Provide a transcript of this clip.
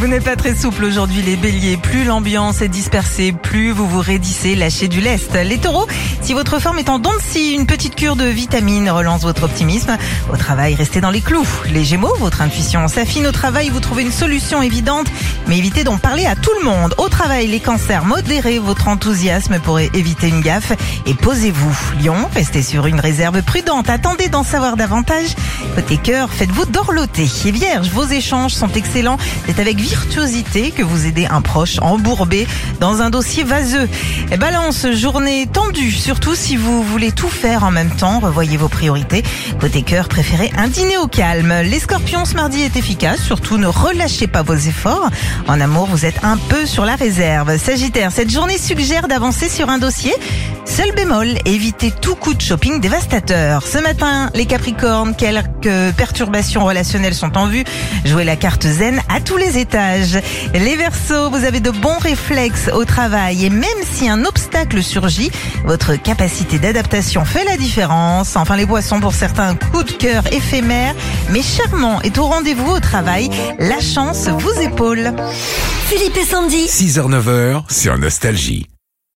Vous n'êtes pas très souple aujourd'hui les béliers. Plus l'ambiance est dispersée, plus vous vous raidissez, lâchez du lest. Les taureaux, si votre forme est en don si une petite cure de vitamines relance votre optimisme. Au travail, restez dans les clous. Les gémeaux, votre intuition s'affine au travail, vous trouvez une solution évidente, mais évitez d'en parler à tout le monde. Au travail, les cancers, modérez votre enthousiasme pour éviter une gaffe et posez-vous. Lion, restez sur une réserve prudente, attendez d'en savoir davantage. Côté cœur, faites-vous dorloter. Et vierge, vos échanges sont excellents. C'est avec virtuosité que vous aidez un proche embourbé dans un dossier vaseux. Balance, journée tendue, si vous voulez tout faire en même temps, revoyez vos priorités. Côté cœur, préférez un dîner au calme. Les scorpions, ce mardi est efficace, surtout ne relâchez pas vos efforts. En amour, vous êtes un peu sur la réserve. Sagittaire, cette journée suggère d'avancer sur un dossier. Seul bémol, évitez tout coup de shopping dévastateur. Ce matin, les Capricornes, quelques perturbations relationnelles sont en vue. Jouez la carte zen à tous les étages. Les Verseaux, vous avez de bons réflexes au travail et même si un obstacle surgit, votre capacité d'adaptation fait la différence. Enfin, les Poissons, pour certains, coup de cœur éphémère, mais charmant est au rendez-vous au travail. La chance vous épaule. Philippe et Sandy. 6h-9h sur Nostalgie.